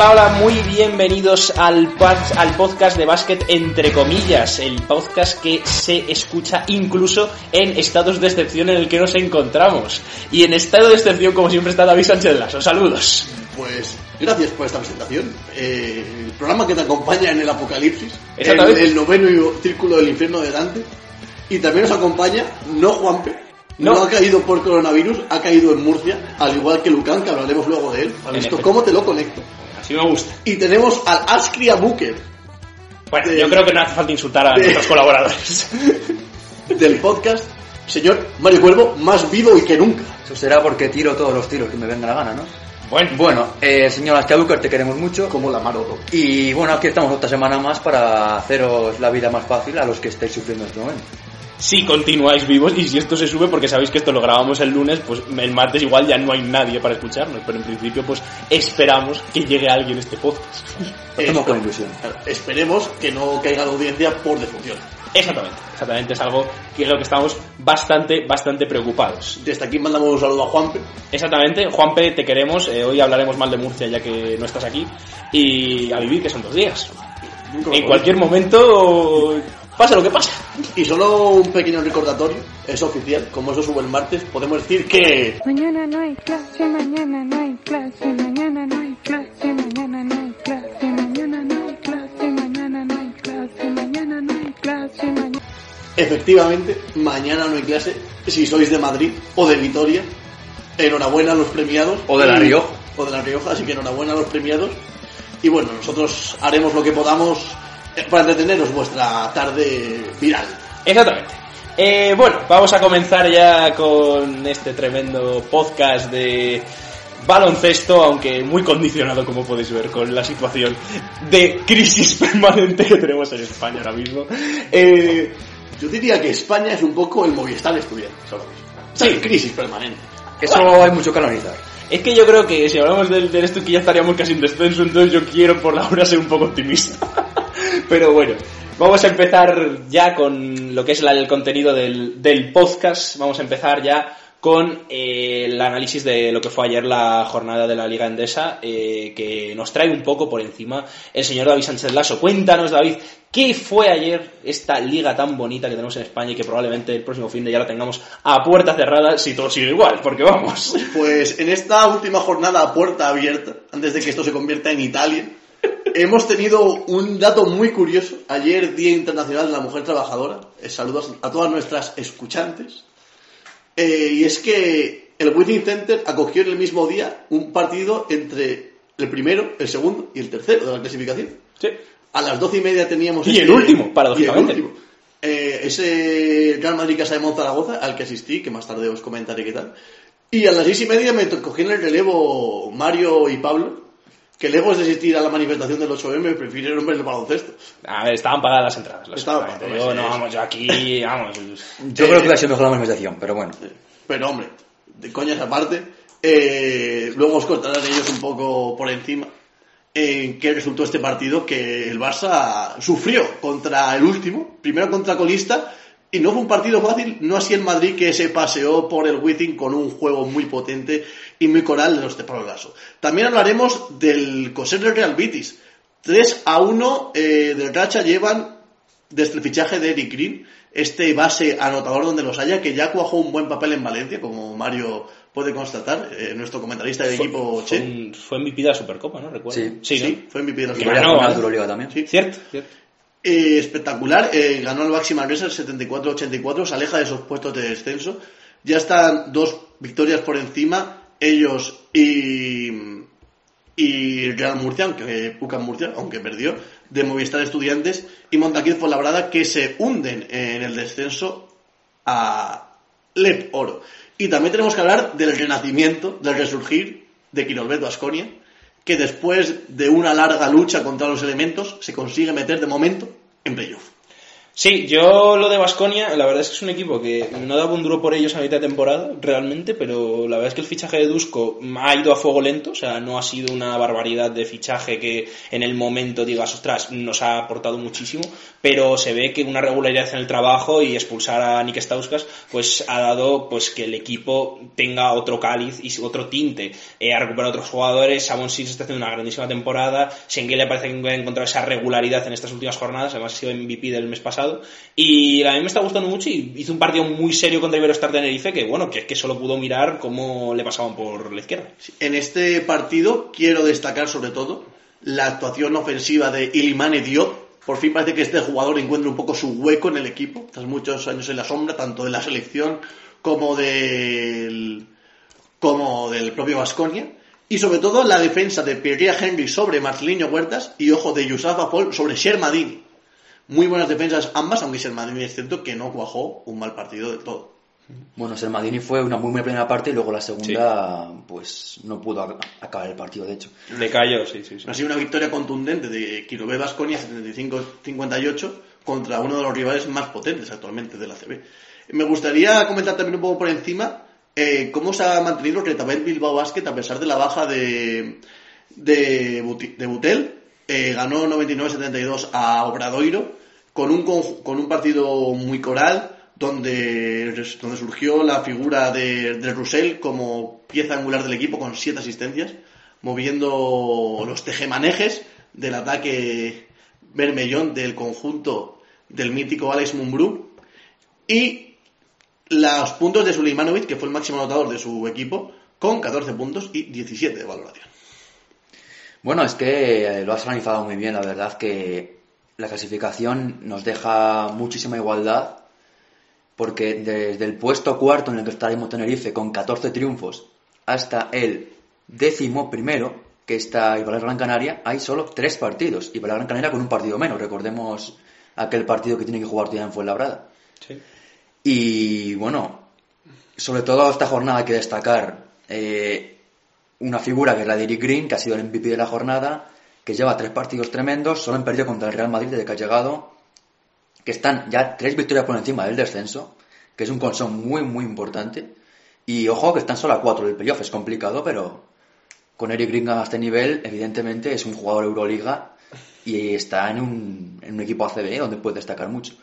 Hola, hola, muy bienvenidos al, al podcast de básquet entre comillas, el podcast que se escucha incluso en estados de excepción en el que nos encontramos. Y en estado de excepción, como siempre, está David Sánchez Lasso. Saludos. Pues gracias por esta presentación. Eh, el programa que te acompaña en el Apocalipsis, el, Exactamente. el noveno círculo del infierno de Dante. Y también nos acompaña, no Juanpe, no. No. ha caído por coronavirus, ha caído en Murcia, al igual que Lucán, que hablaremos luego de él. ¿Has En visto cómo te lo conecto? Así me gusta. Y tenemos al Askria Booker Bueno, De- yo creo que no hace falta insultar a de- nuestros colaboradores. del podcast, señor Mario Cuervo, más vivo y que nunca. Eso será porque tiro todos los tiros que me venga la gana, ¿no? Bueno, Bueno, eh, señor te queremos mucho. Como la Maroto. Y bueno, aquí estamos otra semana más para haceros la vida más fácil a los que estáis sufriendo en este momento. Si continuáis vivos y si esto se sube, porque sabéis que esto lo grabamos el lunes, pues el martes igual ya no hay nadie para escucharnos, pero en principio pues esperamos que llegue alguien este podcast. Con ilusión. Esperemos que no caiga la audiencia por defunción. Exactamente, exactamente, es algo que es lo que estamos bastante, bastante preocupados. Desde aquí mandamos un saludo a Juanpe. Exactamente, Juanpe, te queremos, eh, hoy hablaremos mal de Murcia ya que no estás aquí, y a vivir que son dos días. En cualquier momento, pasa lo que pasa. Y solo un pequeño recordatorio, es oficial, como eso sube el martes, podemos decir que Mañana no hay clase, mañana no hay clase, mañana no hay clase, mañana no hay clase, mañana no hay clase, mañana no hay clase, mañana no hay clase, mañana. efectivamente mañana no hay clase, si sois de Madrid o de Vitoria, enhorabuena a los premiados. O de La Rioja. O de La Rioja, así que enhorabuena a los premiados. Y bueno, nosotros haremos lo que podamos para entreteneros vuestra tarde viral. Exactamente. Eh, bueno, vamos a comenzar ya con este tremendo podcast de baloncesto, aunque muy condicionado, como podéis ver, con la situación de crisis permanente que tenemos en España ahora mismo. Eh, Yo diría que España es un poco el Movistar estudiante, ahora mismo. Sí. crisis permanente. Eso hay mucho que analizar. es que yo creo que si hablamos del, del esto que ya estaríamos casi en descenso, entonces yo quiero por la hora ser un poco optimista. Pero bueno, vamos a empezar ya con lo que es la- el contenido del, podcast. Vamos a empezar ya con eh, el análisis de lo que fue ayer la jornada de la Liga Endesa, eh, que nos trae un poco por encima el señor David Sánchez Lasso. Cuéntanos, David, ¿qué fue ayer esta liga tan bonita que tenemos en España y que probablemente el próximo fin de ya la tengamos a puerta cerrada si todo sigue igual? Porque vamos. Pues en esta última jornada a puerta abierta, antes de que esto se convierta en Italia, hemos tenido un dato muy curioso. Ayer, Día Internacional de la Mujer Trabajadora. Eh, saludos a todas nuestras escuchantes. Eh, y es que el Within Center acogió en el mismo día un partido entre el primero, el segundo y el tercero de la clasificación. Sí. A las doce y media teníamos Y este- el último, paradójicamente. y el último. Eh, ese Real Madrid Casa de Monzaragoza, al que asistí, que más tarde os comentaré qué tal. Y a las seis y media me cogí en el relevo Mario y Pablo, que lejos de asistir a la manifestación del 8M, prefirieron ver el baloncesto. A ver, estaban pagadas las entradas. Estaban pagadas, Yo no, vamos, yo aquí, vamos. Yo Eh, creo que hubiera sido mejor la manifestación, pero bueno. Pero hombre, de coñas aparte, eh, luego os contarán ellos un poco por encima en qué resultó este partido que el Barça sufrió contra el último, primero contra colista, y no fue un partido fácil, no así el Madrid que se paseó por el Wizzing con un juego muy potente y muy coral de los de Pablo Lasso. También hablaremos del coser del Real Betis. 3 a 1 eh, del Racha llevan desde el fichaje de Eric Green, este base anotador donde los haya, que ya cuajó un buen papel en Valencia, como Mario puede constatar, eh, nuestro comentarista del equipo fue, Che. un- fue MVP de la Supercopa, ¿no? Recuerdo. Sí. Sí, Sí, fue MVP de la Y Que varias ganó, Euroliga también. Sí. Cierto, cierto. Eh, espectacular. eh, ganó el Manresa el 74-84, se aleja de esos puestos de descenso. Ya están dos victorias por encima, ellos y, y Real Murcia, aunque Pucan Murcia, aunque perdió, de Movistar Estudiantes y Montaquit Fuenlabrada que se hunden en el descenso a Lep Oro. Y también tenemos que hablar del renacimiento, del resurgir de Quirolbet Basconia, que después de una larga lucha contra los elementos se consigue meter de momento en playoff. Sí, yo lo de Basconia, la verdad es que es un equipo que no daba un duro por ellos a mitad de temporada, realmente, pero la verdad es que el fichaje de Dusko ha ido a fuego lento, o sea, no ha sido una barbaridad de fichaje que en el momento digas, ostras, nos ha aportado muchísimo, pero se ve que una regularidad en el trabajo y expulsar a Nick Stauskas, pues ha dado pues que el equipo tenga otro cáliz y otro tinte. Eh, ha recuperado otros jugadores, Savon Six está haciendo una grandísima temporada, Schengen parece que ha encontrado esa regularidad en estas últimas jornadas, además ha sido MVP del mes pasado, y a mí me está gustando mucho y hizo un partido muy serio contra Iberostar Tenerife que, bueno, que, solo pudo mirar cómo le pasaban por la izquierda. En este partido quiero destacar sobre todo la actuación ofensiva de Ilimane Diop. Por fin parece que este jugador encuentra un poco su hueco en el equipo, tras muchos años en la sombra, tanto de la selección como del, como del propio Vasconia. Y sobre todo la defensa de Pierre Henry sobre Marcelinho Huertas y, ojo, de Yusuf Apol sobre Shermadini. Muy buenas defensas ambas, aunque Shermadini es cierto que no cuajó un mal partido del todo. Bueno, Sermadini fue una muy buena primera parte y luego la segunda, pues no pudo ac- acabar el partido, de hecho. Le cayó, sí, sí, sí. Ha sido una victoria contundente de Quirobé Basconia 75-58 contra uno de los rivales más potentes actualmente de la CB. Me gustaría comentar también un poco por encima eh, cómo se ha mantenido el Retabel Bilbao Basket a pesar de la baja de, de, Buti- de Butel. Eh, ganó 99-72 a Obradoiro con un, con un partido muy coral donde, donde surgió la figura de, de Russell como pieza angular del equipo con siete asistencias, moviendo los tejemanejes del ataque Bermellón del conjunto del mítico Alex Mumbrú y los puntos de Suleimanovic, que fue el máximo anotador de su equipo, con 14 puntos y 17 de valoración. Bueno, es que eh, lo has organizado muy bien, la verdad que la clasificación nos deja muchísima igualdad, porque desde el puesto cuarto en el que está mismo Tenerife con 14 triunfos hasta el décimo primero, que está Ibarra Gran Canaria, hay solo tres partidos. Ibarra Gran Canaria con un partido menos, recordemos aquel partido que tiene que jugar todavía en Fuenlabrada. Sí. Y bueno, sobre todo esta jornada hay que destacar eh, una figura que es la de Eric Green, que ha sido el MVP de la jornada, que lleva tres partidos tremendos, solo han perdido contra el Real Madrid desde que ha llegado, que están ya tres victorias por encima del descenso, que es un colchón muy, muy importante. Y ojo que están solo a cuatro del playoff, es complicado, pero con Eric Green a este nivel, evidentemente es un jugador Euroliga y está en un, en un equipo ACB donde puede destacar mucho.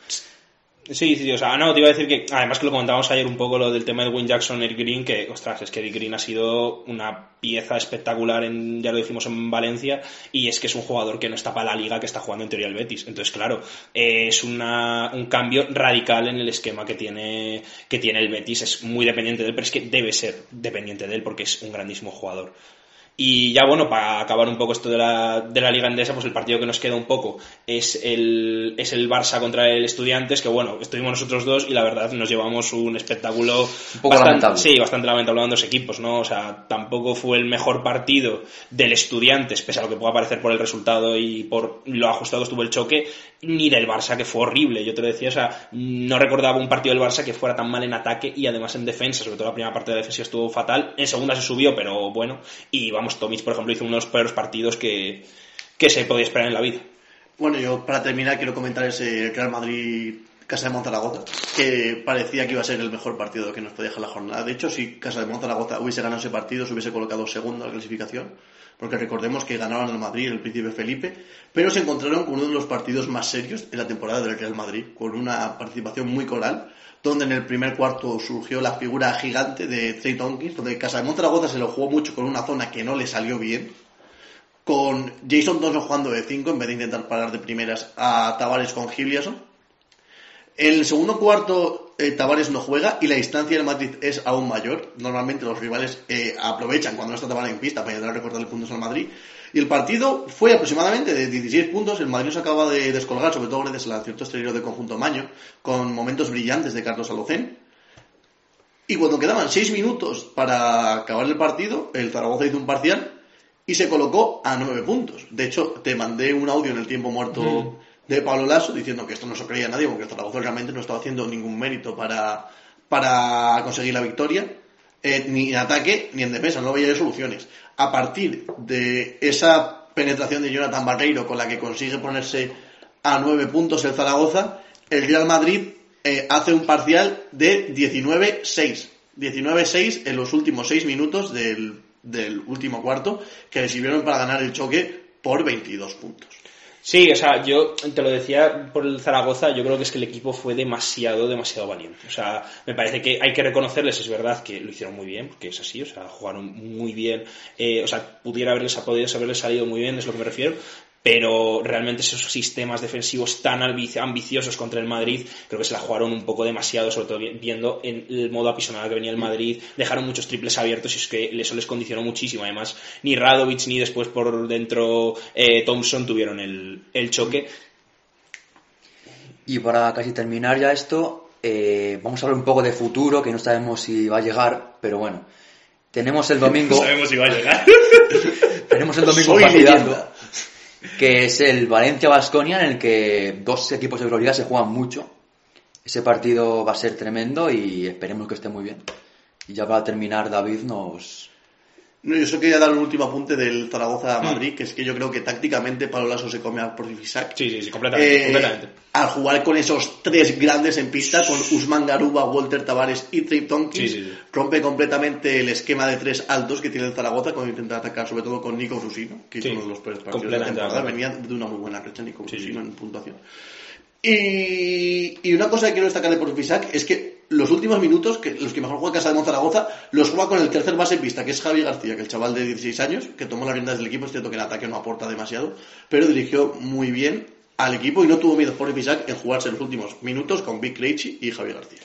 Sí, sí, o sea, no, te iba a decir que, además que lo comentábamos ayer un poco lo del tema de Win Jackson, Eric Green, que, ostras, es que Eric Green ha sido una pieza espectacular, en, ya lo dijimos en Valencia, y es que es un jugador que no está para la liga que está jugando en teoría el Betis. Entonces, claro, eh, es una, un cambio radical en el esquema que tiene, que tiene el Betis, es muy dependiente de él, pero es que debe ser dependiente de él porque es un grandísimo jugador. Y ya bueno, para acabar un poco esto de la, de la Liga Endesa, pues el partido que nos queda un poco es el, es el Barça contra el Estudiantes, que bueno, estuvimos nosotros dos y la verdad nos llevamos un espectáculo Un poco bastante, lamentable. sí, bastante lamentable hablando de dos equipos, ¿no? O sea, tampoco fue el mejor partido del Estudiantes, pese a lo que pueda parecer por el resultado y por lo ajustado que estuvo el choque, ni del Barça, que fue horrible. Yo te lo decía, o sea, no recordaba un partido del Barça que fuera tan mal en ataque y además en defensa, sobre todo la primera parte de la defensa estuvo fatal, en segunda se subió, pero bueno, y vamos, Tomic, por ejemplo, hizo uno de los peores partidos que, que se podía esperar en la vida. Bueno, yo para terminar quiero comentar ese Real Madrid Casa de Monzaragoza, que parecía que iba a ser el mejor partido que nos podía dejar la jornada. De hecho, si Casa de Monzaragoza hubiese ganado ese partido, se hubiese colocado segundo en la clasificación, porque recordemos que ganaron al Madrid el príncipe Felipe, pero se encontraron con uno de los partidos más serios en la temporada del Real Madrid, con una participación muy coral, donde en el primer cuarto surgió la figura gigante de Trey Tompkins, donde Casa de se lo jugó mucho con una zona que no le salió bien, con Jason Thompson jugando de 5 en vez de intentar parar de primeras a Tavares con Giliason. En el segundo cuarto, eh, Tavares no juega y la distancia del Madrid es aún mayor. Normalmente los rivales eh, aprovechan cuando no está Tavares en pista para intentar recortarle puntos al Madrid. Y el partido fue aproximadamente de 16 puntos. El Madrid se acaba de descolgar, sobre todo gracias al acierto exterior de conjunto Maño, con momentos brillantes de Carlos Alocén. Y cuando quedaban 6 minutos para acabar el partido, el Zaragoza hizo un parcial y se colocó a 9 puntos. De hecho, te mandé un audio en el tiempo muerto de Pablo Lasso diciendo que esto no se creía nadie porque Zaragoza realmente no estaba haciendo ningún mérito para, para conseguir la victoria, eh, ni en ataque ni en defensa, no veía soluciones. A partir de esa penetración de Jonathan Barreiro con la que consigue ponerse a 9 puntos el Zaragoza, el Real Madrid eh, hace un parcial de 19-6. 19-6 en los últimos 6 minutos del, del último cuarto que le sirvieron para ganar el choque por 22 puntos. Sí, o sea, yo te lo decía por el Zaragoza, yo creo que es que el equipo fue demasiado, demasiado valiente. O sea, me parece que hay que reconocerles, es verdad que lo hicieron muy bien, porque es así, o sea, jugaron muy bien, eh, o sea, pudiera haberles podido haberles salido muy bien, es lo que me refiero, pero realmente esos sistemas defensivos tan ambi- ambiciosos contra el Madrid creo que se la jugaron un poco demasiado, sobre todo vi- viendo en el modo apisonado que venía el Madrid, dejaron muchos triples abiertos y es que eso les condicionó muchísimo, además ni Radovic ni después por dentro eh, Thompson tuvieron el, el choque. Y para casi terminar ya esto, eh, vamos a hablar un poco de futuro, que no sabemos si va a llegar, pero bueno. Tenemos el domingo, sabemos si va a llegar. tenemos el domingo Soy. Que es el Valencia-Basconia, en el que dos equipos de Euroliga se juegan mucho. Ese partido va a ser tremendo y esperemos que esté muy bien. Y ya para terminar, David nos... No, yo solo quería dar un último apunte del Zaragoza a Madrid, que es que yo creo que tácticamente Pablo Lasso se come a Porfisac. Sí, sí, sí, completamente. Eh, completamente. al jugar con esos tres grandes en pista, con Usman Garuba, Walter Tavares y Sí, sí, sí. rompe completamente el esquema de tres altos que tiene el Zaragoza cuando intenta atacar, sobre todo con Nico Rusino, que es uno de los peores partidos de la temporada. Venía de una muy buena racha Nico sí. en puntuación. Y, y una cosa que quiero destacar de Porfisac es que los últimos minutos, que los que mejor juega Casa de Zaragoza, los juega con el tercer base en pista, que es Javi García, que el chaval de 16 años, que tomó las riendas del equipo, es cierto que en ataque no aporta demasiado, pero dirigió muy bien al equipo y no tuvo miedo Porfisac en jugarse los últimos minutos con Vic Leitchi y Javi García.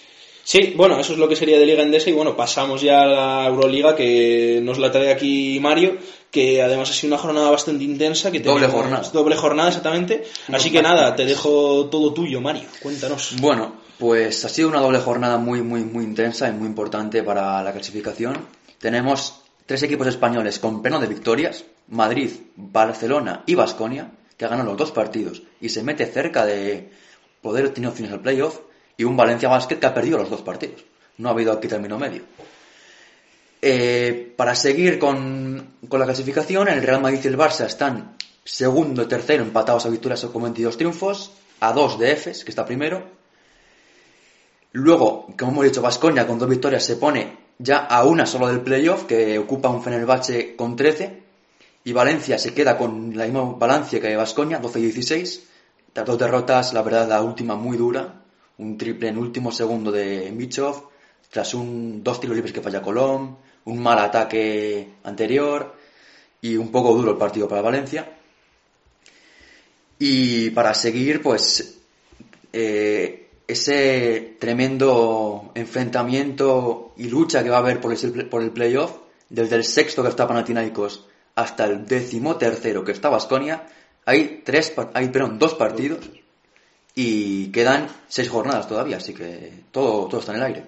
Sí, bueno, eso es lo que sería de Liga Endesa y bueno, pasamos ya a la Euroliga que nos la trae aquí Mario, que además ha sido una jornada bastante intensa. Que Doble jornada. Doble jornada, exactamente. Así que nada, te dejo todo tuyo, Mario. Cuéntanos. Bueno, pues ha sido una doble jornada muy, muy, muy intensa y muy importante para la clasificación. Tenemos tres equipos españoles con pleno de victorias, Madrid, Barcelona y Basconia, que ganan los dos partidos y se mete cerca de poder tener opciones al playoff, y un Valencia Basket que ha perdido los dos partidos. No ha habido aquí término medio. Eh, para seguir con, con la clasificación, el Real Madrid y el Barça están segundo y tercero empatados a victorias con 22 triunfos, a dos de Efes, que está primero. Luego, como hemos dicho, Vasconia con dos victorias se pone ya a una solo del playoff, que ocupa un Fenerbahce con 13. Y Valencia se queda con la misma balance que Vasconia, 12 y 16. Las dos derrotas, la verdad, la última muy dura. Un triple en último segundo de Michov, tras un, dos tiros libres que falla Colón, un mal ataque anterior y un poco duro el partido para Valencia. Y para seguir, pues, eh, ese tremendo enfrentamiento y lucha que va a haber por el, por el playoff, desde el sexto que está Panathinaikos hasta el décimo tercero que está Basconia, hay tres, hay, perdón, dos partidos y quedan seis jornadas todavía, así que todo, todo está en el aire.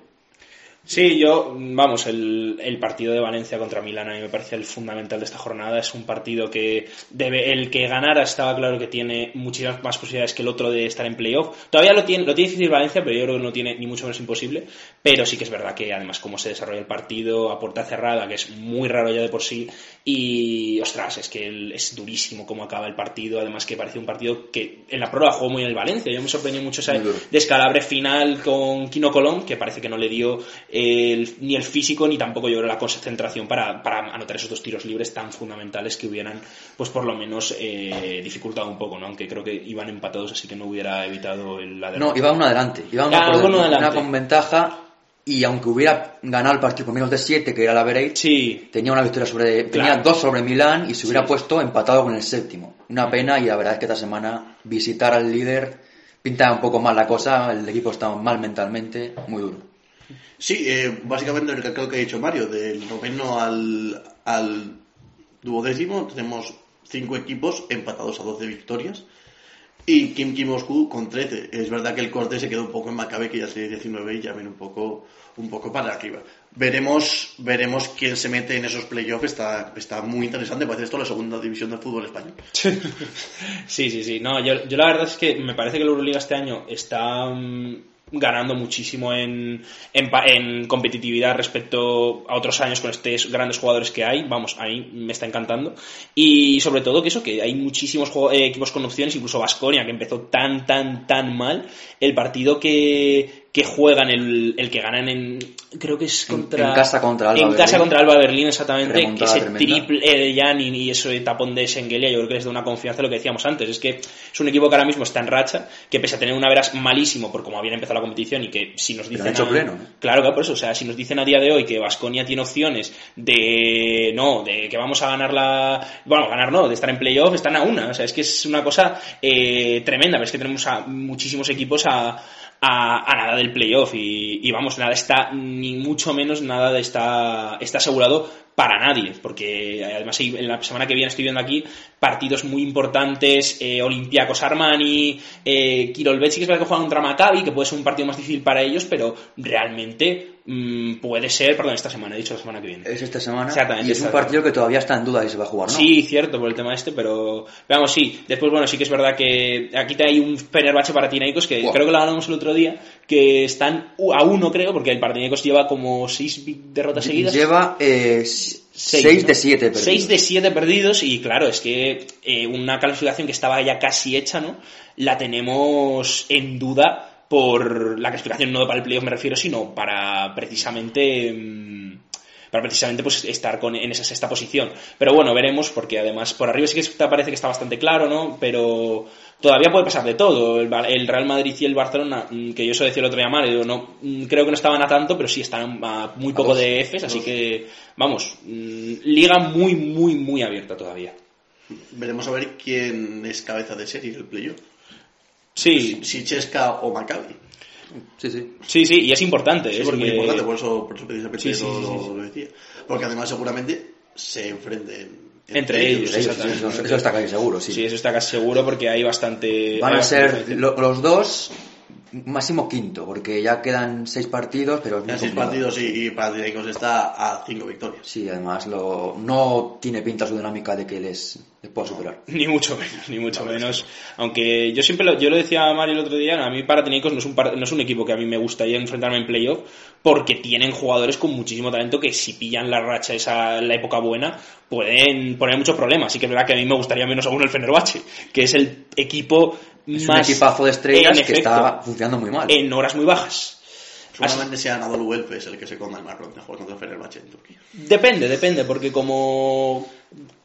Sí, yo, vamos, el, el partido de Valencia contra Milán a mí me parece el fundamental de esta jornada. Es un partido que debe, el que ganara estaba claro que tiene muchísimas más posibilidades que el otro de estar en playoff. Todavía lo tiene, lo tiene difícil Valencia, pero yo creo que no tiene ni mucho menos imposible. Pero sí que es verdad que además cómo se desarrolla el partido a puerta cerrada, que es muy raro ya de por sí, y ostras, es que el- es durísimo cómo acaba el partido. Además que parece un partido que en la prueba jugó muy en el Valencia. Yo me sorprendió mucho ese descalabre final con Kino Colón, que parece que no le dio el- ni el físico ni tampoco yo creo la concentración para, para anotar esos dos tiros libres tan fundamentales que hubieran, pues por lo menos eh, dificultado un poco, ¿no? Aunque creo que iban empatados, así que no hubiera evitado el, la. No, iba uno adelante, iba uno, Ah, uno adelante. una con ventaja y aunque hubiera ganado el partido por menos de 7, que era la Vereit, Sí, tenía una victoria sobre tenía dos sobre Milán y se hubiera Sí. puesto empatado con el séptimo una pena y la verdad es que esta semana visitar al líder pinta un poco mal la cosa, el equipo está mal mentalmente, muy duro. Sí, eh, básicamente lo que ha dicho Mario, del noveno al, al duodécimo tenemos cinco equipos empatados a 12 victorias y Kim Kim Moscú con 13. Es verdad que el corte se quedó un poco en Maccabi, que ya tiene 19 y ya viene un poco, un poco para arriba. Veremos, veremos quién se mete en esos playoffs, está, está muy interesante, parece esto la segunda división del fútbol español. Sí, sí, sí. No, yo, yo la verdad es que me parece que la Euroliga este año está mm, ganando muchísimo en, en, en competitividad respecto a otros años con estos grandes jugadores que hay. Vamos, a mí me está encantando. Y sobre todo que eso, que hay muchísimos eh, equipos con opciones, incluso Vasconia, que empezó tan, tan, tan mal. El partido que, que juegan, el, el que ganan en. Creo que es contra. en casa contra Alba En casa Berlín. contra Alba Berlín, exactamente. Remontada ese tremenda. triple de Jan y, y eso de tapón de Sengelia, yo creo que les da una confianza lo que decíamos antes. Es que es un equipo que ahora mismo está en racha, que pese a tener una veras malísimo por cómo habían empezado la competición y que si nos dicen. hecho a- pleno, ¿no? Claro, claro, por eso. O sea, si nos dicen a día de hoy que Vasconia tiene opciones de. No, de que vamos a ganar la. Bueno, ganar no, de estar en playoff, están a una. O sea, es que es una cosa eh, tremenda. Pero es que tenemos a muchísimos equipos a. A, a nada del playoff y, y vamos, nada está, ni mucho menos nada está, está asegurado para nadie, porque además hay- en la semana que viene estoy viendo aquí partidos muy importantes, eh, Olympiacos Armani, eh, Kirolbet sí que es verdad que juegan contra Maccabi, que puede ser un partido más difícil para ellos, pero realmente mm, puede ser, perdón, esta semana, he dicho la semana que viene. Es esta semana Exactamente, y es un partido que todavía está en duda si va a jugar no. Sí, cierto, por el tema este, pero veamos, sí. Después, bueno, sí que es verdad que aquí te hay un Fenerbahce para Tinaicos que creo que lo hablamos el otro día, que están a uno, creo, porque el Panathinaikos lleva como seis derrotas seguidas. Lleva 6 Seis, ¿no? de 7 Seis de siete perdidos y claro, es que eh, una calificación que estaba ya casi hecha, ¿no? La tenemos en duda por la clasificación no para el playoff me refiero, sino para precisamente mm, para precisamente pues estar con, en esa sexta posición. Pero bueno, veremos porque además por arriba sí que está- parece que está bastante claro, ¿no? Pero todavía puede pasar de todo. El, el Real Madrid y el Barcelona, mm, que yo eso decía el otro día mal, digo, no, mm, creo que no estaban a tanto, pero sí están a muy poco dos, de Fs, así dos. que vamos, mm, liga muy, muy, muy abierta todavía. Veremos a ver quién es cabeza de serie del playoff. Sí, Si Chesca o Maccabi. Sí, sí. sí, sí, y es importante, Sí, ¿eh? es porque muy importante, por eso, por eso precisamente Sí, sí, lo, sí, lo- sí. lo decía. Porque además seguramente se enfrenten Entre ellos, exactamente. eso, eso está casi seguro, sí. sí, eso está casi seguro porque hay bastante... Van a ser lo- los dos máximo quinto, porque ya quedan seis partidos, pero es muy En seis partidos y, y Panathinaikos está a cinco victorias. Sí, además lo, no tiene pinta su dinámica de que les, les pueda superar. Ni mucho menos, ni mucho menos. Aunque yo siempre lo, yo lo decía a Mario el otro día, a mí Panathinaikos no es un par- no es un equipo que a mí me gustaría enfrentarme en playoff porque tienen jugadores con muchísimo talento que si pillan la racha esa la época buena pueden poner muchos problemas. Así que es verdad que a mí me gustaría menos aún el Fenerbahce, que es el equipo Es más un equipazo de estrellas que efecto, está funcionando muy mal. en horas muy bajas. Seguramente sea Anadolu Elfes el que se coma el marrón de jugar contra el Fenerbahce en Turquía. Depende, depende, porque como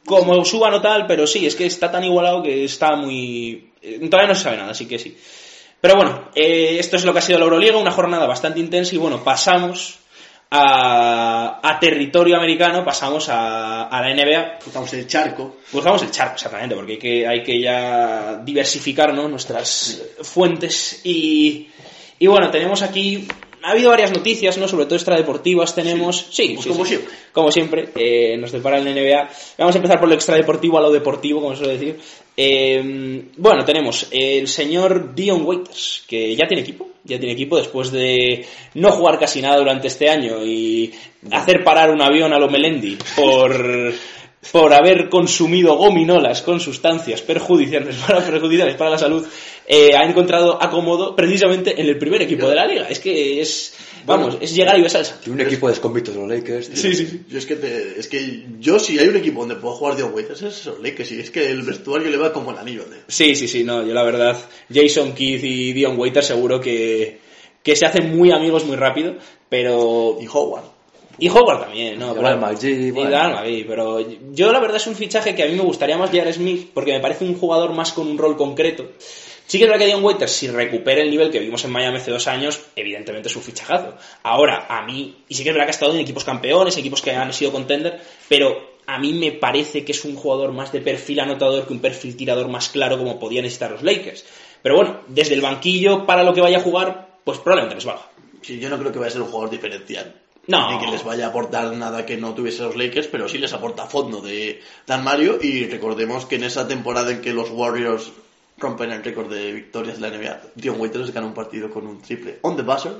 como suban o tal, pero sí, es que está tan igualado que está muy... eh, Todavía no se sabe nada, así que sí. Pero bueno, eh, esto es lo que ha sido la Euroliga, una jornada bastante intensa y bueno, pasamos a, a territorio americano, pasamos a, a la NBA, Cruzamos el charco. buscamos el charco exactamente, porque hay que, hay que ya diversificar ¿no? nuestras fuentes y, y bueno, tenemos aquí... Ha habido varias noticias, ¿no? Sobre todo extradeportivas tenemos. Sí, Pues sí, como sí. siempre. Como siempre, eh, nos depara el NBA. Vamos a empezar por lo extradeportivo a lo deportivo, como suele decir. Eh, bueno, tenemos el señor Dion Waiters, que ya tiene equipo. Ya tiene equipo después de no jugar casi nada durante este año y hacer parar un avión a lo Melendi por, por haber consumido gominolas con sustancias perjudiciales para la salud. Eh, ha encontrado acomodo precisamente en el primer equipo de la liga. Es que es, vamos, es llegar y besar salsa. Tiene un equipo de desconvictos de los Lakers. tío. Sí, sí, sí. Yo es que, te- es que yo si hay un equipo donde puedo jugar Dion Waiters es esos Lakers y es que el vestuario le va como el anillo. ¿eh? Sí, sí, sí, no, yo la verdad, Jason Keith y Dion Waiter seguro que, que se hacen muy amigos muy rápido, pero... Y Howard. Y Howard también, ¿no? Y Pero- y bueno. G, pero yo la verdad es un fichaje que a mí me gustaría más J.R. Smith, porque me parece un jugador más con un rol concreto. Sí que es verdad que Dion Waiters, si recupera el nivel que vimos en Miami hace dos años, evidentemente es un fichajazo. Ahora, a mí, y sí que es verdad que ha estado en equipos campeones, equipos que han sido contender, pero a mí me parece que es un jugador más de perfil anotador que un perfil tirador más claro como podían necesitar los Lakers. Pero bueno, desde el banquillo para lo que vaya a jugar, pues probablemente les valga. Sí, yo no creo que vaya a ser un jugador diferencial. No. Ni que les vaya a aportar nada que no tuviese los Lakers, pero sí les aporta fondo de Dan Mario. Y recordemos que en esa temporada en que los Warriors rompen el récord de victorias de la NBA, Dion Waiters ganó un partido con un triple on the buzzer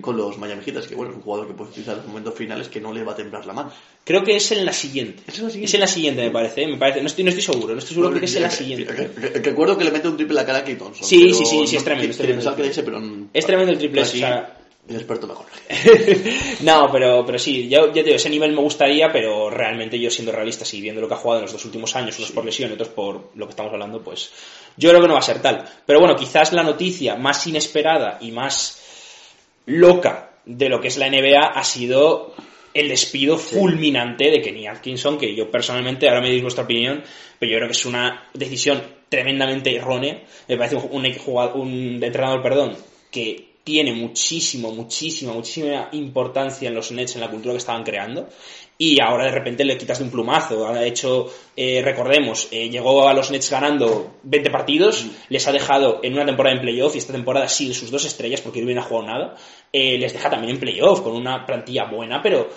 con los Miami Heat, que bueno, es un jugador que puede utilizar en los momentos finales que no le va a temblar la mano. Creo que es en la siguiente. ¿Es en la siguiente? Es en la siguiente, me parece. ¿eh? Me parece. No estoy, no estoy seguro, no estoy seguro, creo que es en la siguiente. Re- re- Recuerdo que le mete un triple a la cara a Thompson. Sí, sí, sí, sí, es tremendo, es tremendo. pensaba que era ese, pero Es tremendo el triple, o sea- el experto mejor. no, pero, pero sí, yo, ya te digo, ese nivel me gustaría, pero realmente yo siendo realista, y viendo lo que ha jugado en los dos últimos años, unos por lesión y otros por lo que estamos hablando, pues yo creo que no va a ser tal. Pero bueno, quizás la noticia más inesperada y más loca de lo que es la NBA ha sido el despido fulminante de Kenny Atkinson, que yo personalmente, ahora me diréis vuestra opinión, pero yo creo que es una decisión tremendamente errónea. Me parece un, un un entrenador, perdón, que tiene muchísimo, muchísima, muchísima importancia en los Nets, en la cultura que estaban creando, y ahora de repente le quitas de un plumazo. Ha hecho, eh, recordemos, eh, llegó a los Nets ganando 20 partidos, les ha dejado en una temporada en playoff, y esta temporada sí sus dos estrellas, porque no ha jugado nada, eh, les deja también en playoff, con una plantilla buena, pero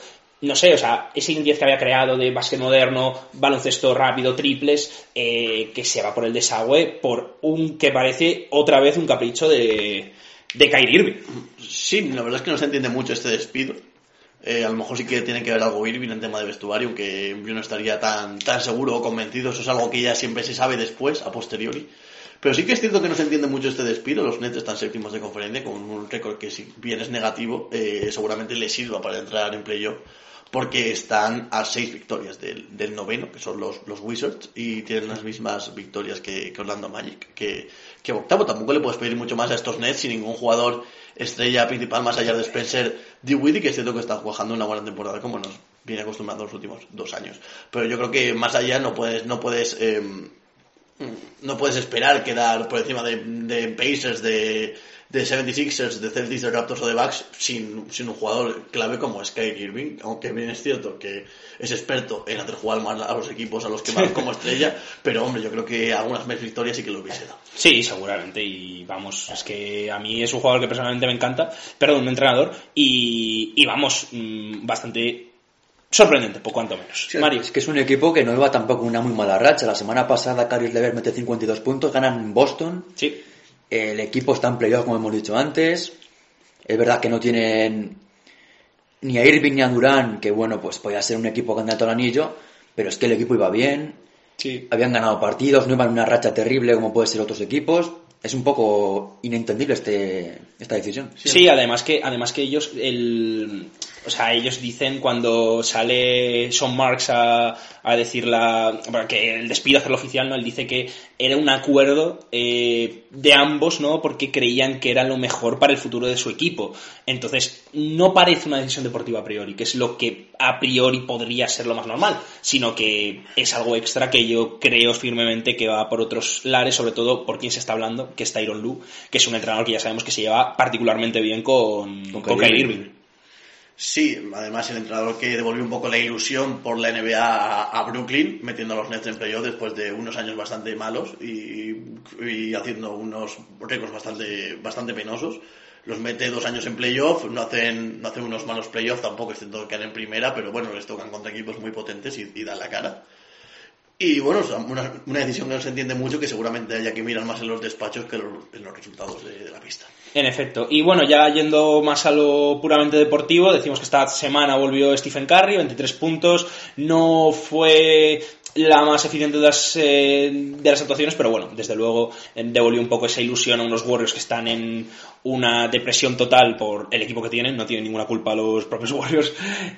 no sé, o sea, esa identidad que había creado de básquet moderno, baloncesto rápido, triples, eh, que se va por el desagüe por un que parece otra vez un capricho de, de Kyrie Irving. Sí, la verdad es que no se entiende mucho este despido. Eh, a lo mejor sí que tiene que ver algo Irving en tema de vestuario, aunque yo no estaría tan, tan seguro o convencido. Eso es algo que ya siempre se sabe después, a posteriori. Pero sí que es cierto que no se entiende mucho este despido. Los Nets están séptimos de conferencia con un récord que si bien es negativo, eh, seguramente les sirva para entrar en playoff porque están a seis victorias del, noveno, que son los, los Wizards, y tienen las mismas victorias que, Orlando Magic, que, que octavo. Tampoco le puedes pedir mucho más a estos Nets sin ningún jugador estrella principal más allá de Spencer Dinwiddie, que es cierto que está jugando una buena temporada como nos viene acostumbrando los últimos dos años. Pero yo creo que más allá no puedes, no puedes, eh, no puedes esperar quedar por encima de, de Pacers, de, de 76ers, de Celtics, de Raptors o de Bucks sin, sin un jugador clave como Kyrie Irving, aunque bien es cierto que es experto en hacer jugar más a los equipos a los que van como estrella, pero hombre, yo creo que algunas más victorias sí que lo hubiese dado. Sí, seguramente. Y vamos, es que a mí es un jugador que personalmente me encanta, perdón, un entrenador, y, y vamos, mm, bastante sorprendente, por cuanto menos. Mario. Es que es un equipo que no iba tampoco una muy mala racha. La semana pasada Caris Lever mete 52 puntos, ganan en Boston. Sí. El equipo está en playoff, como hemos dicho antes. Es verdad que no tienen ni a Irving ni a Durán, que bueno, pues podía ser un equipo candidato al anillo, pero es que el equipo iba bien, Sí. habían ganado partidos, no iban en una racha terrible como puede ser otros equipos. Es un poco inentendible este, esta decisión. Sí, además que además que ellos el o sea, ellos dicen cuando sale Sean Marks a, a decir la bueno, que el despido hacerlo oficial, ¿no? Él dice que era un acuerdo eh, de ambos, ¿no? Porque creían que era lo mejor para el futuro de su equipo. Entonces, no parece una decisión deportiva a priori, que es lo que a priori podría ser lo más normal, sino que es algo extra que yo creo firmemente que va por otros lares, sobre todo por quien se está hablando, que es Tyron Lu, que es un entrenador que ya sabemos que se lleva particularmente bien con, con, Con Kyrie Irving. Sí, además el entrenador que devolvió un poco la ilusión por la NBA a, Brooklyn, metiendo a los Nets en playoff después de unos años bastante malos y, haciendo unos récords bastante, bastante penosos. Los mete dos años en playoff, no hacen, no hacen unos malos playoffs tampoco, excepto que en primera, pero bueno, les tocan contra equipos muy potentes y, dan la cara. Y bueno, una, una decisión que no se entiende mucho, que seguramente haya que mirar más en los despachos que los- en los resultados de la pista. En efecto. Y bueno, ya yendo más a lo puramente deportivo, decimos que esta semana volvió Stephen Curry, 23 puntos. No fue la más eficiente de las, eh, de las actuaciones, pero bueno, desde luego eh, devolvió un poco esa ilusión a unos Warriors que están en una depresión total por el equipo que tienen. No tienen ninguna culpa los propios Warriors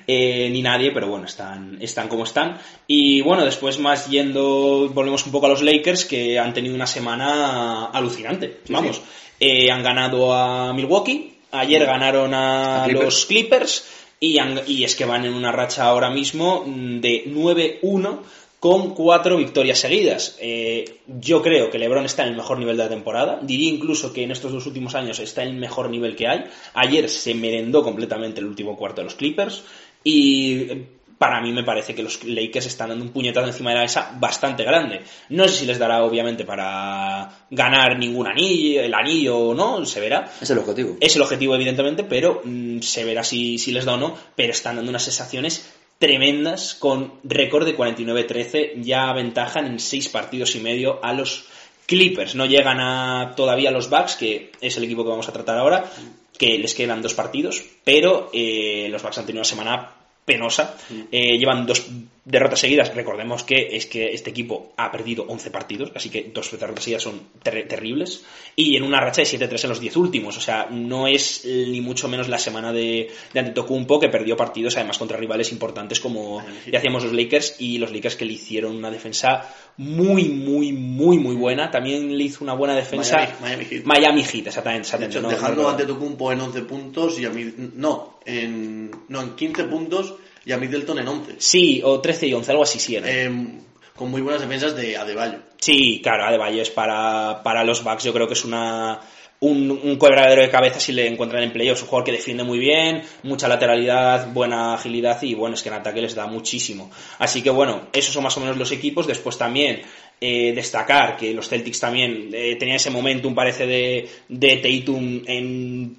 eh, ni nadie, pero bueno, están, están como están. Y bueno, después más yendo, volvemos un poco a los Lakers que han tenido una semana alucinante. Vamos. Eh, han ganado a Milwaukee, ayer ganaron a, A Clippers. los Clippers y, han- y es que van en una racha ahora mismo mm, de 9-1 con cuatro victorias seguidas. Eh, yo creo que LeBron está en el mejor nivel de la temporada. Diría incluso que en estos dos últimos años está en el mejor nivel que hay. Ayer se merendó completamente el último cuarto de los Clippers y eh, para mí me parece que los Lakers están dando un puñetazo encima de la mesa bastante grande. No sé si les dará, obviamente, para ganar ningún anillo, el anillo o no, se verá. Es el objetivo. Es el objetivo, evidentemente, pero mm, se verá si, si les da o no. Pero están dando unas sensaciones tremendas con récord de 49-13. Ya aventajan en seis partidos y medio a los Clippers. No llegan a todavía a los Bucks, que es el equipo que vamos a tratar ahora, que les quedan dos partidos, pero eh, los Bucks han tenido una semana penosa. Eh, llevan dos derrotas seguidas. Recordemos que es que este equipo ha perdido 11 partidos, así que dos derrotas seguidas son ter- terribles. Y en una racha de 7-3 en los 10 últimos. O sea, no es ni mucho menos la semana de, de Antetokounmpo que perdió partidos además contra rivales importantes como ya hacíamos los Lakers y los Lakers que le hicieron una defensa muy, muy, muy, muy buena. También le hizo una buena defensa Miami- Miami Heat. Miami Heat, exactamente. De exactamente, hecho, no- dejando no- ante Tocumpo en 11 puntos y a mí no, en no en 15 puntos y a Middleton en 11. Sí, o 13 y 11, algo así sí era. Em, con muy buenas defensas de Adebayo. Sí, claro, Adebayo es para, para los Bucks, yo creo que es una un, un quebradero de cabeza si le encuentran en playoffs. Un jugador que defiende muy bien, mucha lateralidad, buena agilidad y bueno, es que en ataque les da muchísimo. Así que bueno, esos son más o menos los equipos. Después también eh, destacar que los Celtics también eh, tenían ese momentum, parece, de, de Tatum en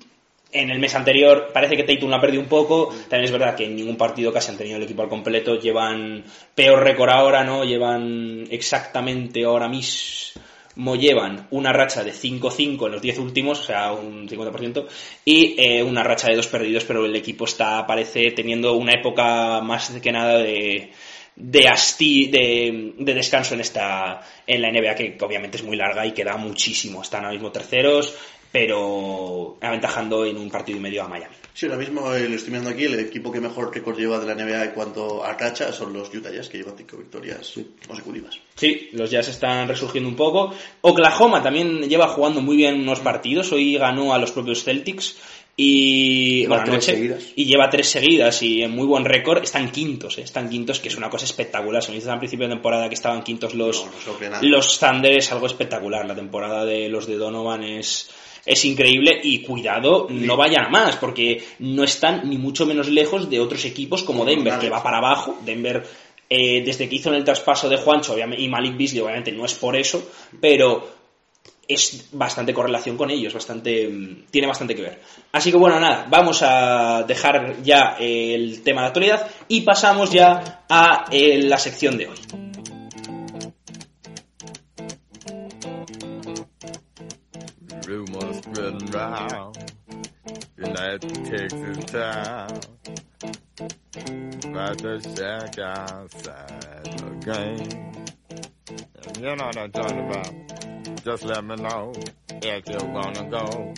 en el mes anterior parece que Tatum la ha perdido un poco. También es verdad que en ningún partido casi han tenido el equipo al completo. Llevan peor récord ahora, ¿no? Llevan exactamente ahora mismo llevan una racha de 5-5 en los 10 últimos, o sea, un 50%, y eh, una racha de dos perdidos, pero el equipo está, parece, teniendo una época más que nada de, de, de, de descanso en esta en la NBA, que obviamente es muy larga y queda muchísimo. Están ahora mismo terceros, pero aventajando en un partido y medio a Miami. Sí, ahora mismo eh, lo estoy viendo aquí, el equipo que mejor récord lleva de la NBA en cuanto a racha son los Utah Jazz, que llevan 5 victorias consecutivas. Sí, los Jazz están resurgiendo un poco. Oklahoma también lleva jugando muy bien unos partidos. Hoy ganó a los propios Celtics y Lleva bueno, tres seguidas. y lleva tres seguidas y en muy buen récord. Están quintos, eh, están quintos, que es una cosa espectacular. Se me dice al principio de temporada que estaban quintos los, No, los Thunder, es algo espectacular. La temporada de los de Donovan es es increíble y cuidado, no vayan a más, porque no están ni mucho menos lejos de otros equipos como Denver, que va para abajo. Denver, eh, desde que hizo en el traspaso de Juancho y Malik Beasley, obviamente no es por eso, pero es bastante correlación con ellos, bastante mm, tiene bastante que ver. Así que bueno, nada, vamos a dejar ya el tema de actualidad y pasamos ya a eh, la sección de hoy. Rumors spreading round United Texas town. About the shack outside the game. You know what I'm talking about. Just let me know if you're gonna go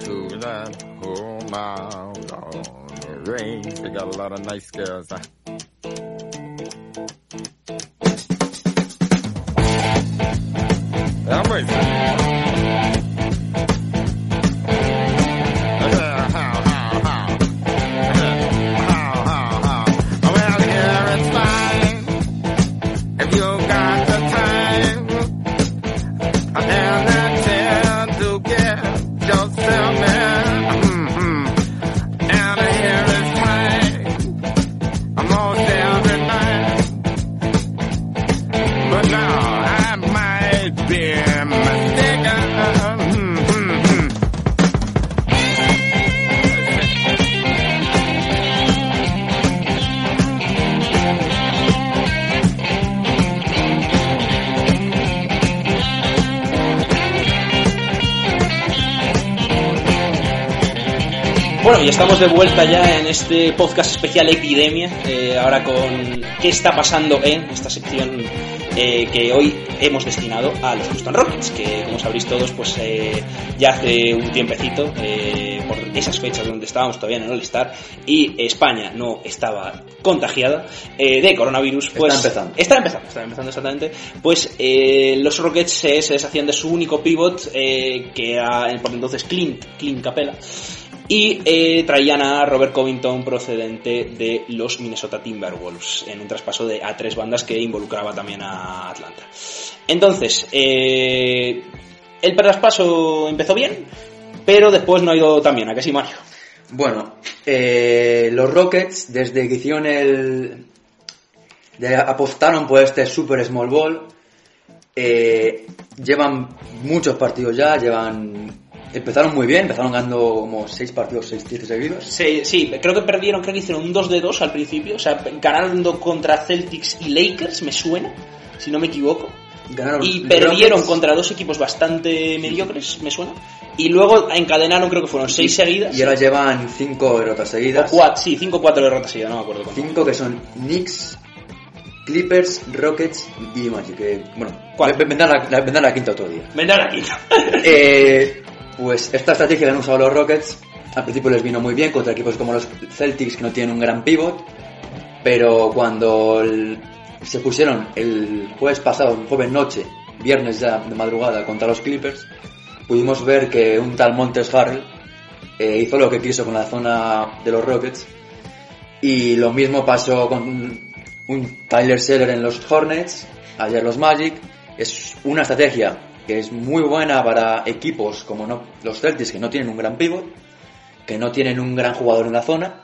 To that home out on the range. They got a lot of nice girls huh? I'm. Y estamos de vuelta ya en este podcast especial Epidemia, eh, ahora con qué está pasando en esta sección eh, que hoy hemos destinado a los Houston Rockets, que como sabréis todos, pues eh, ya hace un tiempecito, eh, por esas fechas donde estábamos todavía en el All-Star, y España no estaba contagiada eh, de coronavirus, pues empezando. Está empezando, está empezando exactamente. Pues eh, los Rockets se deshacían de su único pivot, eh, que era por entonces Clint, Clint Capella, y eh, traían a Robert Covington procedente de los Minnesota Timberwolves en un traspaso de a tres bandas que involucraba también a Atlanta. Entonces, eh, el traspaso empezó bien, pero después no ha ido tan bien, ¿a que sí, Mario? Bueno, Eh, los Rockets, desde que hicieron el... de- apostaron por este Super Small Ball, eh, llevan muchos partidos ya, llevan... Empezaron muy bien, empezaron ganando como 6 partidos, 6 7 seguidos. Sí, sí, creo que perdieron, creo que hicieron un 2 de 2 al principio, o sea, ganando contra Celtics y Lakers, me suena, si no me equivoco. Ganaron Y perdieron Rockets contra dos equipos bastante mediocres, me suena. Y luego encadenaron, creo que fueron 6 seguidas. Y ahora llevan 5 derrotas o seguidas. cuatro, sí, 5-4 derrotas seguidas, no me acuerdo. cuánto. 5 que son Knicks, Clippers, Rockets y Magic. que, bueno, ¿Cuál? vendrá la, la- vendrá la quinta otro día. Vendrán aquí. Eh, pues esta estrategia que han usado los Rockets al principio les vino muy bien contra equipos como los Celtics que no tienen un gran pivot, pero cuando se pusieron el jueves pasado, jueves noche, viernes ya de madrugada contra los Clippers, pudimos ver que un tal Montes Harrell eh, hizo lo que quiso con la zona de los Rockets y lo mismo pasó con un Tyler Seller en los Hornets, ayer los Magic. Es una estrategia que es muy buena para equipos como no, los Celtics, que no tienen un gran pivot, que no tienen un gran jugador en la zona,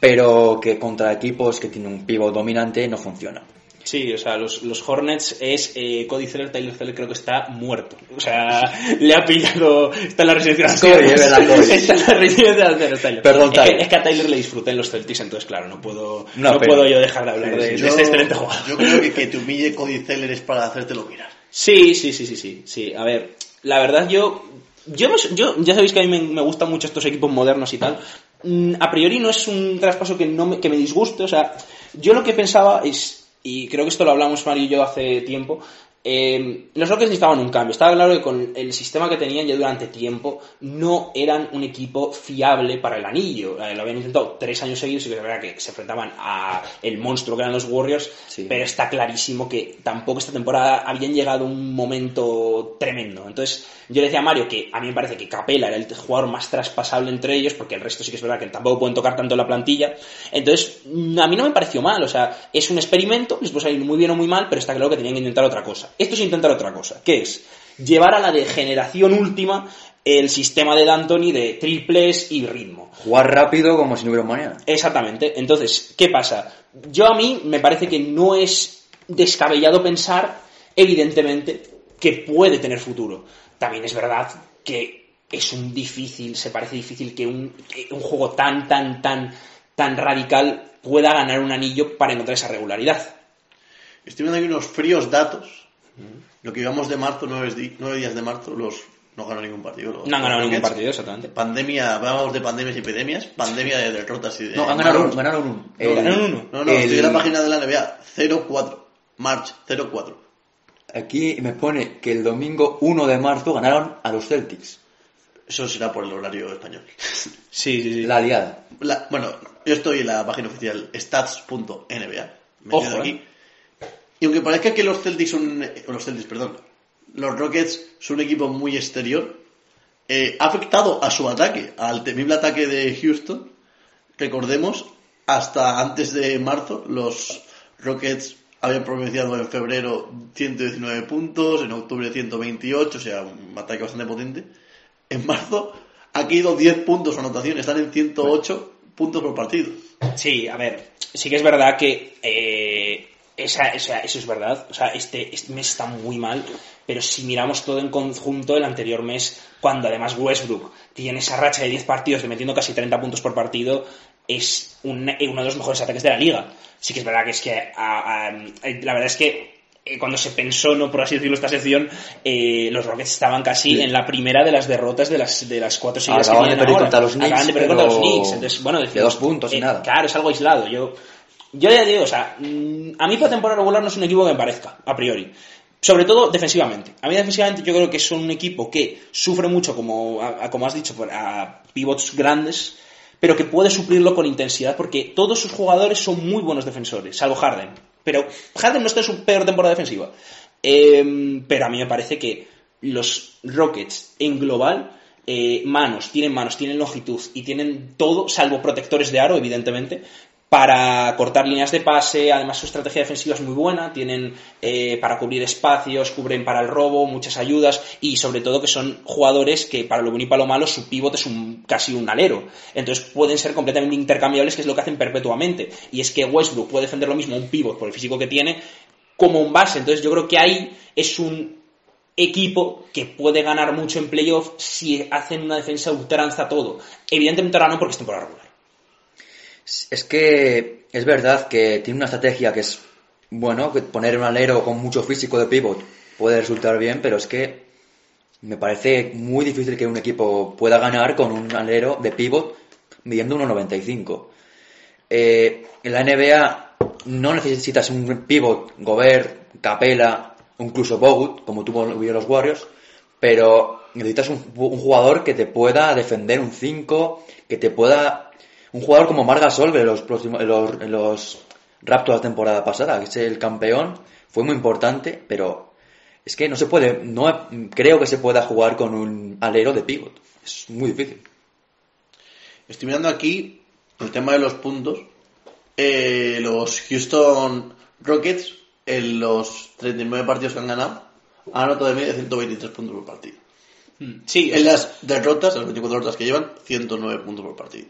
pero que contra equipos que tienen un pivot dominante no funciona. Sí, o sea, los, los Hornets es eh, Cody Zeller, Tyler Zeller creo que está muerto. O sea, le ha pillado. Está en la residencia de Cody, es verdad, Cody. Está en la residencia de Tyler. Perdón, es que, Tyler. es que a Tyler le disfruté en los Celtics, entonces, claro, no puedo, no pena. puedo yo dejar de hablar de, de Yo- este excelente jugador. Yo creo que que te humille Cody Zeller es para hacértelo mirar. Sí, sí, sí, sí, sí, sí. A ver, la verdad yo, yo, yo ya sabéis que a mí me, me gustan mucho estos equipos modernos y tal. Mm, A priori no es un traspaso que no me, que me disguste, o sea, yo lo que pensaba es, y creo que esto lo hablamos Mario y yo hace tiempo, eh, los Rockets necesitaban un cambio. Estaba claro que con el sistema que tenían ya durante tiempo no eran un equipo fiable para el anillo. Eh, lo habían intentado tres años seguidos y que es verdad que se enfrentaban a el monstruo que eran los Warriors, Sí. pero está clarísimo que tampoco esta temporada habían llegado a un momento tremendo. Entonces, yo le decía a Mario que a mí me parece que Capela era el jugador más traspasable entre ellos, porque el resto sí que es verdad que tampoco pueden tocar tanto la plantilla. Entonces, a mí no me pareció mal, o sea, es un experimento, les puede salir muy bien o muy mal, pero está claro que tenían que intentar otra cosa. Esto es intentar otra cosa, que es llevar a la degeneración última el sistema de D'Antoni de triples y ritmo. Jugar rápido como si no hubiera un mañana. Exactamente. Entonces, ¿qué pasa? Yo a mí me parece que no es descabellado pensar, evidentemente, que puede tener futuro. También es verdad que es un difícil, se parece difícil que un, que un juego tan, tan, tan, tan radical pueda ganar un anillo para encontrar esa regularidad. Estoy viendo aquí unos fríos datos. Lo que llevamos de marzo, nueve, días de marzo, los no ganó ningún partido. los- No han ganado ningún Rockets. partido, exactamente. Pandemia, hablamos de pandemias y epidemias, pandemia de derrotas y de... No, han ganado uno, ganaron uno. No, El- ganaron uno. No, no, el- estoy en la página de la NBA, 0-4, March, 0-4. Aquí me pone que el domingo 1 de marzo ganaron a los Celtics. Eso será por el horario español. Sí, sí, sí. La liada. La- bueno, yo estoy en la página oficial stats.nba. Me Ojo, quedo eh. Y aunque parezca que los Celtics son. Los Celtics, perdón. Los Rockets son un equipo muy exterior. eh, ha afectado a su ataque, al temible ataque de Houston. Recordemos, hasta antes de marzo, los Rockets habían promediado en febrero 119 puntos, en octubre 128, o sea, un ataque bastante potente. En marzo ha caído 10 puntos su anotación, están en 108 puntos por partido. Sí, a ver, sí que es verdad que eh, esa, esa- eso es verdad. O sea, este, este mes está muy mal, pero si miramos todo en conjunto, el anterior mes, cuando además Westbrook tiene esa racha de 10 partidos de metiendo casi 30 puntos por partido, es un- eh, uno de los mejores ataques de la liga. Sí que es verdad que es que a- a- eh, la verdad es que eh, cuando se pensó, no por así decirlo, esta sección, eh, los Rockets estaban casi en la primera de las derrotas de las, de las cuatro que Acaban de tienen perder ahora. contra los Knicks, Acaban de perder contra los Knicks. Entonces, bueno, de dos puntos y eh, nada. Claro, es algo aislado. Yo, yo ya digo, o sea, mm, a mí para temporada regular no es un equipo que me parezca, a priori. Sobre todo defensivamente. A mí defensivamente yo creo que son un equipo que sufre mucho, como, como has dicho, por- a pivots grandes, pero que puede suplirlo con intensidad porque todos sus jugadores son muy buenos defensores, salvo Harden. Pero Harden no está en su peor temporada defensiva. Em, pero a mí me parece que los Rockets en global, eh, manos, tienen manos, tienen longitud y tienen todo, salvo protectores de aro, evidentemente, para cortar líneas de pase, además su estrategia defensiva es muy buena, tienen eh, para cubrir espacios, cubren para el robo, muchas ayudas y sobre todo que son jugadores que para lo bueno y para lo malo su pívot es un, casi un alero, entonces pueden ser completamente intercambiables que es lo que hacen perpetuamente. Y es que Westbrook puede defender lo mismo un pívot por el físico que tiene como un base, entonces yo creo que ahí es un equipo que puede ganar mucho en playoff si hacen una defensa ultranza todo. Evidentemente ahora no porque es temporada regular. Es que es verdad que tiene una estrategia que es, bueno, que poner un alero con mucho físico de pivot puede resultar bien, pero es que me parece muy difícil que un equipo pueda ganar con un alero de pivot midiendo 1,95. Eh, en la NBA no necesitas un pivot, Gobert, Capela, incluso Bogut, como tuvo los Warriors, pero necesitas un, un jugador que te pueda defender un 5, que te pueda un jugador como Marga Sol en los, próximos, los, los Raptors la temporada pasada, que es el campeón, fue muy importante, pero es que no se puede, no creo que se pueda jugar con un alero de pivot. Es muy difícil. Estoy mirando aquí el tema de los puntos. Eh, los Houston Rockets, en los 39 partidos que han ganado, han anotado de media 123 puntos por partido. Sí, En las derrotas, las 24 derrotas que llevan, 109 puntos por partido.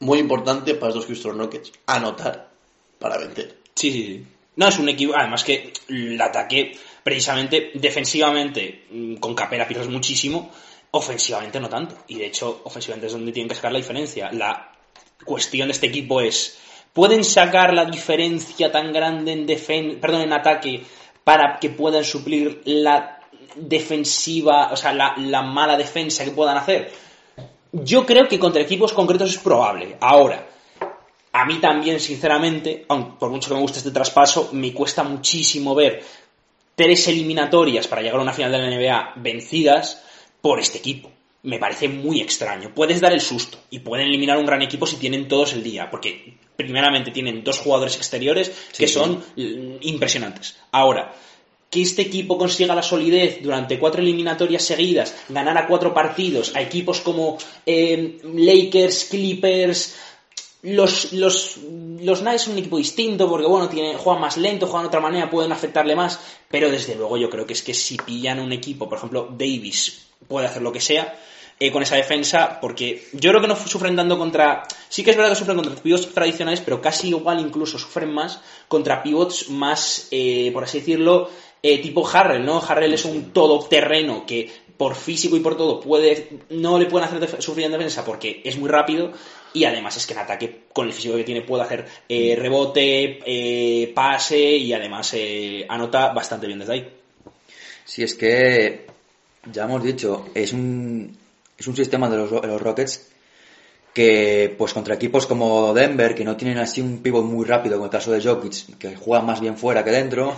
Muy importante para estos Houston Rockets anotar para vender. Sí, sí, sí. No, es un equipo, además que el ataque, precisamente, defensivamente, mm, con Capela pierdes muchísimo, ofensivamente no tanto. Y de hecho, ofensivamente es donde tienen que sacar la diferencia. La cuestión de este equipo es, ¿pueden sacar la diferencia tan grande en defen perdón, en ataque para que puedan suplir la defensiva, o sea, la mala defensa que puedan hacer? Yo creo que contra equipos concretos es probable. Ahora, a mí también, sinceramente, aun por mucho que me guste este traspaso, me cuesta muchísimo ver tres eliminatorias para llegar a una final de la NBA vencidas por este equipo. Me parece muy extraño. Puedes dar el susto y pueden eliminar un gran equipo si tienen todos el día, porque primeramente tienen dos jugadores exteriores que son mm, impresionantes. Ahora, que este equipo consiga la solidez durante cuatro eliminatorias seguidas, ganar a cuatro partidos a equipos como eh, Lakers, Clippers, los, los, los Knights son un equipo distinto porque, bueno, tienen, juegan más lento, juegan de otra manera, pueden afectarle más, pero desde luego yo creo que es que si pillan un equipo, por ejemplo, Davis puede hacer lo que sea eh, con esa defensa, porque yo creo que no sufren tanto contra... Sí que es verdad que sufren contra pivots tradicionales, pero casi igual incluso sufren más contra pivots más, eh, por así decirlo, eh, tipo Harrell, ¿no? Harrell es un todoterreno que por físico y por todo puede no le pueden hacer sufrir en defensa porque es muy rápido y además es que en ataque con el físico que tiene puede hacer eh, rebote, eh, pase y además eh, anota bastante bien desde ahí. Si es que, ya hemos dicho, es un, es un sistema de los, de los Rockets que, pues contra equipos como Denver, que no tienen así un pivot muy rápido, como el caso de Jokic, que juega más bien fuera que dentro,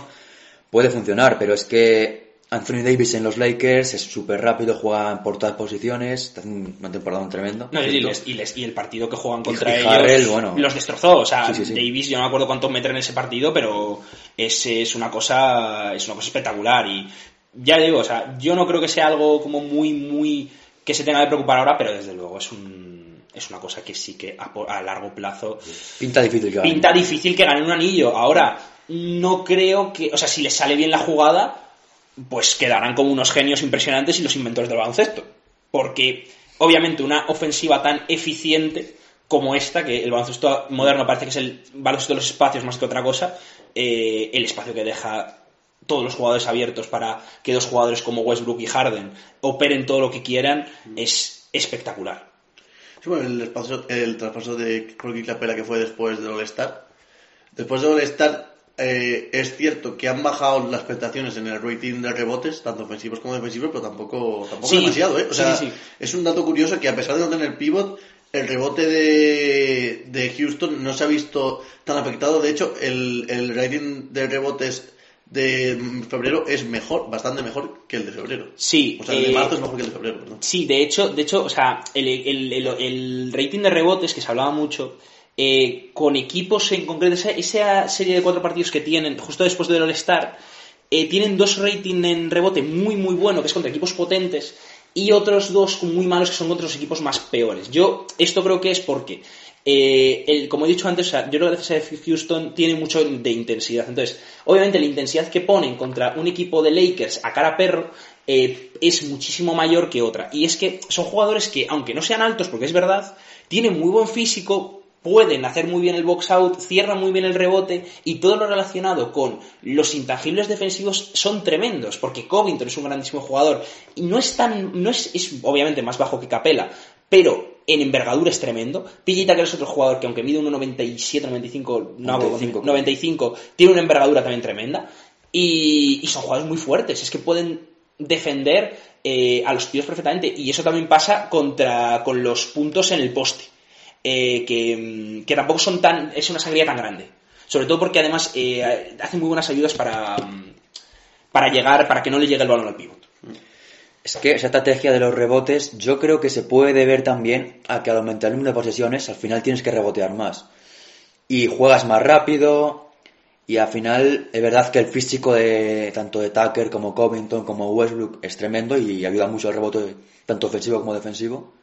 puede funcionar, pero es que Anthony Davis en los Lakers es súper rápido, juega por todas posiciones, está haciendo una temporada tremenda. No, y, les- y les- y el partido que juegan contra y ellos Harrell, bueno. los destrozó. O sea, Sí, sí, sí. Davis, yo no me acuerdo cuánto meten en ese partido, pero es, es una cosa es una cosa espectacular. Y ya digo, o sea, yo no creo que sea algo como muy, muy que se tenga que preocupar ahora, pero desde luego es un es una cosa que sí que a, a largo plazo Pinta difícil que gane. pinta difícil que ganen un anillo. Ahora, no creo que, o sea, si les sale bien la jugada, pues quedarán como unos genios impresionantes y los inventores del baloncesto. Porque, obviamente, una ofensiva tan eficiente como esta, que el baloncesto moderno parece que es el baloncesto de los espacios más que otra cosa, eh, el espacio que deja todos los jugadores abiertos para que dos jugadores como Westbrook y Harden operen todo lo que quieran es espectacular. Sí, bueno, el, el traspaso de Rocky Capela que fue después del All-Star. Después del All-Star, eh, es cierto que han bajado las expectaciones en el rating de rebotes, tanto ofensivos como defensivos, pero tampoco, tampoco Sí, demasiado, ¿eh? O sí, sea, sí. es un dato curioso que a pesar de no tener pivot, el rebote de, de Houston no se ha visto tan afectado. De hecho, el, el rating de rebotes de febrero es mejor, bastante mejor que el de febrero. Sí, O sea, el de eh, marzo es mejor que el de febrero, perdón. Sí, de hecho, de hecho, o sea, el, el- el- el rating de rebotes que se hablaba mucho, eh, con equipos en concreto, esa, serie de cuatro partidos que tienen justo después del All-Star, eh, tienen dos ratings en rebote muy, muy bueno, que es contra equipos potentes, y otros dos muy malos que son contra los equipos más peores. Yo esto creo que es porque eh, como he dicho antes, o sea, yo creo que la defensa de Houston tiene mucho de intensidad. Entonces, obviamente la intensidad que ponen contra un equipo de Lakers a cara perro eh, es muchísimo mayor que otra. Y es que son jugadores que, aunque no sean altos, porque es verdad, tienen muy buen físico, pueden hacer muy bien el box out, cierran muy bien el rebote y todo lo relacionado con los intangibles defensivos son tremendos, porque Covington es un grandísimo jugador y no es tan, no es, es obviamente más bajo que Capela, pero en envergadura es tremendo. Pillita, que es otro jugador que aunque mide 1,97, 95, no, 95, 95, tiene una envergadura también tremenda. Y, y son jugadores muy fuertes, es que pueden defender eh, a los tíos perfectamente. Y eso también pasa contra, con los puntos en el poste, eh, que, que tampoco son tan, es una sangría tan grande. Sobre todo porque además eh, hacen muy buenas ayudas para, para llegar, para que no le llegue el balón al pivot. Es que esa estrategia de los rebotes yo creo que se puede deber también a que al aumentar el número de posesiones al final tienes que rebotear más. Y juegas más rápido y al final es verdad que el físico de tanto de Tucker como Covington como Westbrook es tremendo y ayuda mucho al rebote tanto ofensivo como defensivo.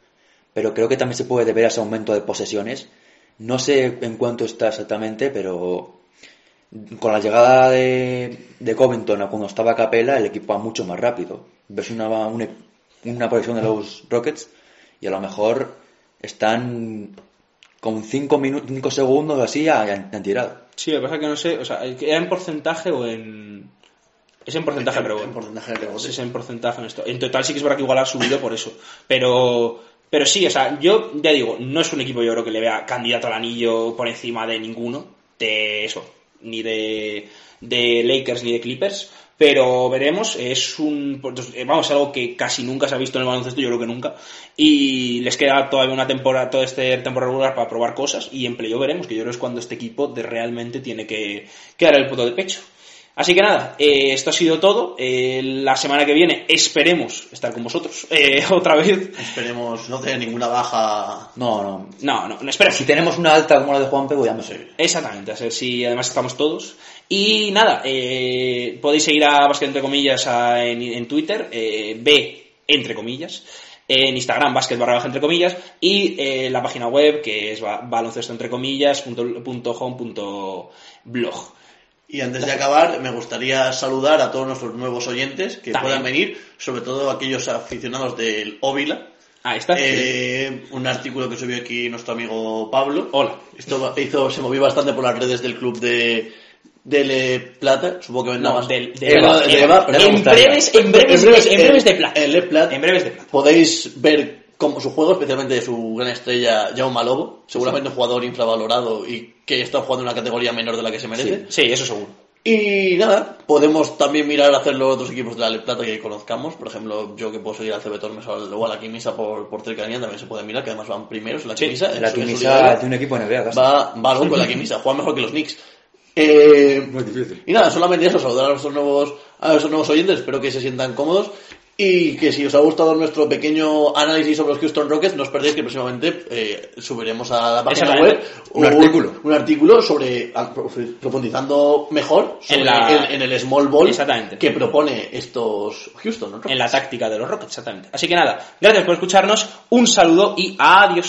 Pero creo que también se puede deber a ese aumento de posesiones. No sé en cuánto está exactamente, pero con la llegada de, de Covington a cuando estaba Capela, el equipo va mucho más rápido. Ves una, una, una posición de los Rockets y a lo mejor están con 5 minutos, 5 segundos así han, tirado. Sí, lo que pasa es que no sé, o sea, ¿era en porcentaje o en...? Es en porcentaje, pero en porcentaje de rebote. Es en porcentaje en esto. En total sí que es verdad que igual ha subido por eso. Pero, pero sí, o sea, yo ya digo, no es un equipo yo creo que le vea candidato al anillo por encima de ninguno, de eso, ni de, de Lakers ni de Clippers, pero veremos, es un, pues, eh, vamos, algo que casi nunca se ha visto en el baloncesto, yo creo que nunca, y les queda todavía una temporada, toda este temporada regular para probar cosas, y en playoff veremos, que yo creo que es cuando este equipo de realmente tiene que, que dar el punto de pecho. Así que nada, eh, esto ha sido todo. Eh, la semana que viene esperemos estar con vosotros eh, otra vez. Esperemos no tener ninguna baja. No, no. No, no, no esperemos. Si tenemos una alta como la de Juan pues ya no sé. Exactamente, a ver si además estamos todos. Y nada, eh, podéis seguir a Básquet entre comillas a- en, en Twitter, eh, B entre comillas, en Instagram Básquet barra baja entre comillas y eh, la página web que es ba- baloncesto entre comillas punto, punto home punto blog. Y antes de acabar, me gustaría saludar a todos nuestros nuevos oyentes que También. puedan venir, sobre todo aquellos aficionados del Óvila. Ah, está. Eh, un artículo que subió aquí nuestro amigo Pablo. Hola. Esto hizo, se movió bastante por las redes del club de, de Le Plata. Supongo que vendrá No, más. del- de Eva, Eva. Eva, pero me en, breves, en, breves, en breves de. En Plata. En breves de plata. Podéis ver cómo su juego, especialmente de su gran estrella Jaume Lobo, seguramente un jugador infravalorado y que está jugando en una categoría menor de la que se merece. Sí, eso seguro. Y nada, podemos también mirar a hacerlo otros equipos de la Le Plata que conozcamos. Por ejemplo, yo que puedo seguir al CB Tormes o a la Quimisa por, por cercanía también se puede mirar, que además van primeros en la Sí, Quimisa. en La su- en de un equipo NBA, casi. va, va algo con la Quimisa, juega mejor que los Knicks. Eh, Muy difícil. y nada, solamente eso, saludar a nuestros nuevos, a nuestros nuevos oyentes, espero que se sientan cómodos y que si os ha gustado nuestro pequeño análisis sobre los Houston Rockets, no os perdéis que próximamente eh, subiremos a la página web. Un artículo. un artículo sobre profundizando mejor sobre En la- el- en el small ball que propone estos Houston Rockets. En la táctica de los Rockets, exactamente. Así que nada, gracias por escucharnos, un saludo y adiós.